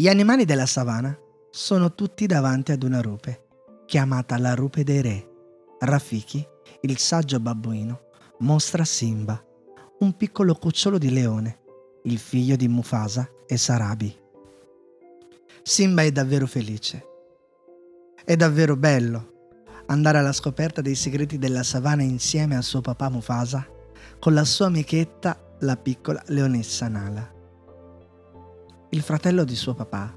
Gli animali della savana sono tutti davanti ad una rupe, chiamata la rupe dei re. Rafiki, il saggio babbuino, mostra Simba, un piccolo cucciolo di leone, il figlio di Mufasa e Sarabi. Simba è davvero felice. È davvero bello andare alla scoperta dei segreti della savana insieme a suo papà Mufasa con la sua amichetta, la piccola leonessa Nala. Il fratello di suo papà,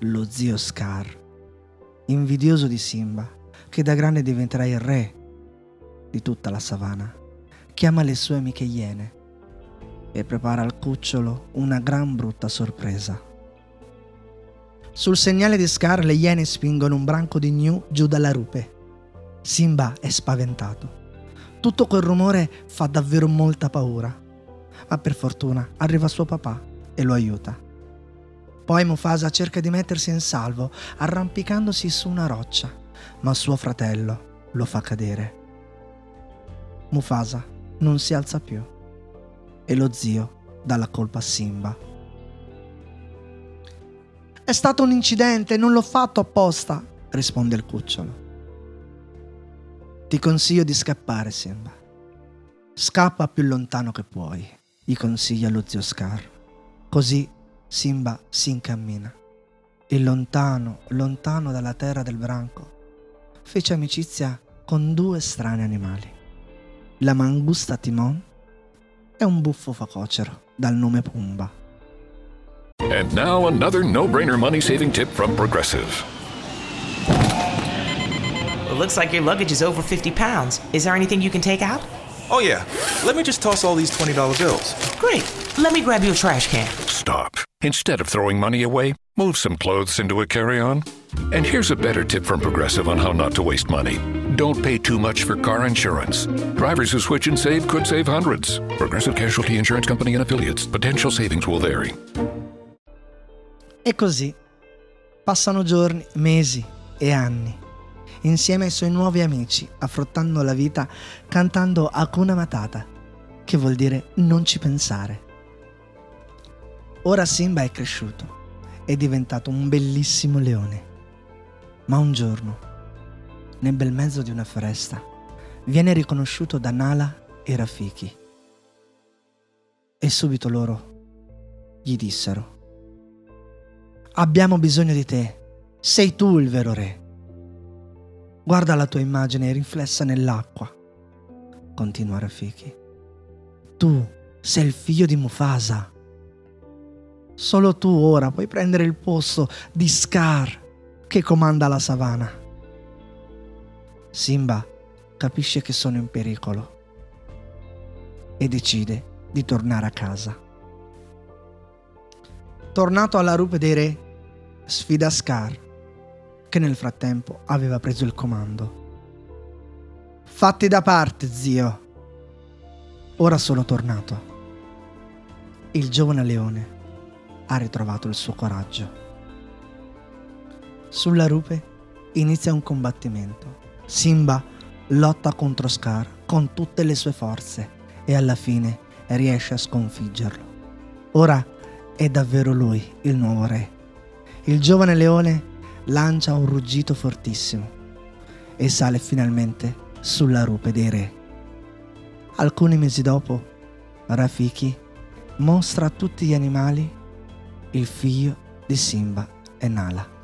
lo zio Scar, invidioso di Simba, che da grande diventerà il re di tutta la savana, chiama le sue amiche iene e prepara al cucciolo una gran brutta sorpresa. Sul segnale di Scar le iene spingono un branco di gnu giù dalla rupe. Simba è spaventato. Tutto quel rumore fa davvero molta paura, ma per fortuna arriva suo papà e lo aiuta. Poi Mufasa cerca di mettersi in salvo arrampicandosi su una roccia, ma suo fratello lo fa cadere. Mufasa non si alza più e lo zio dà la colpa a Simba. È stato un incidente, non l'ho fatto apposta, risponde il cucciolo. Ti consiglio di scappare, Simba. Scappa più lontano che puoi, gli consiglia lo zio Scar. Così Simba si incammina e lontano, lontano dalla terra del branco, fece amicizia con due strani animali, la mangusta Timon e un buffo facocero dal nome Pumba. And now another no brainer money saving tip from Progressive. It looks like your luggage is over 50 pounds. Is there anything you can take out? Oh, yeah. Let me just toss all these $20 bills. Great. Let me grab you a trash can. Stop. Instead of throwing money away, move some clothes into a carry on. And here's a better tip from Progressive on how not to waste money. Don't pay too much for car insurance. Drivers who switch and save could save hundreds. Progressive Casualty Insurance Company and affiliates. Potential savings will vary. E così passano giorni, mesi e anni, insieme ai suoi nuovi amici, affrontando la vita cantando Hakuna Matata, che vuol dire non ci pensare. Ora Simba è cresciuto, è diventato un bellissimo leone. Ma un giorno, nel bel mezzo di una foresta, viene riconosciuto da Nala e Rafiki. E subito loro gli dissero, Abbiamo bisogno di te, sei tu il vero re. Guarda la tua immagine riflessa nell'acqua, continua Rafiki. Tu sei il figlio di Mufasa. Solo tu ora puoi prendere il posto di Scar che comanda la savana. Simba capisce che sono in pericolo e decide di tornare a casa. Tornato alla rupe dei re, sfida Scar, che nel frattempo aveva preso il comando. Fatti da parte, zio. Ora sono tornato. Il giovane leone ha ritrovato il suo coraggio. Sulla rupe inizia un combattimento. Simba lotta contro Scar con tutte le sue forze e alla fine riesce a sconfiggerlo. Ora è davvero lui il nuovo re. Il giovane leone lancia un ruggito fortissimo e sale finalmente sulla rupe dei re. Alcuni mesi dopo, Rafiki mostra a tutti gli animali il figlio di Simba e Nala.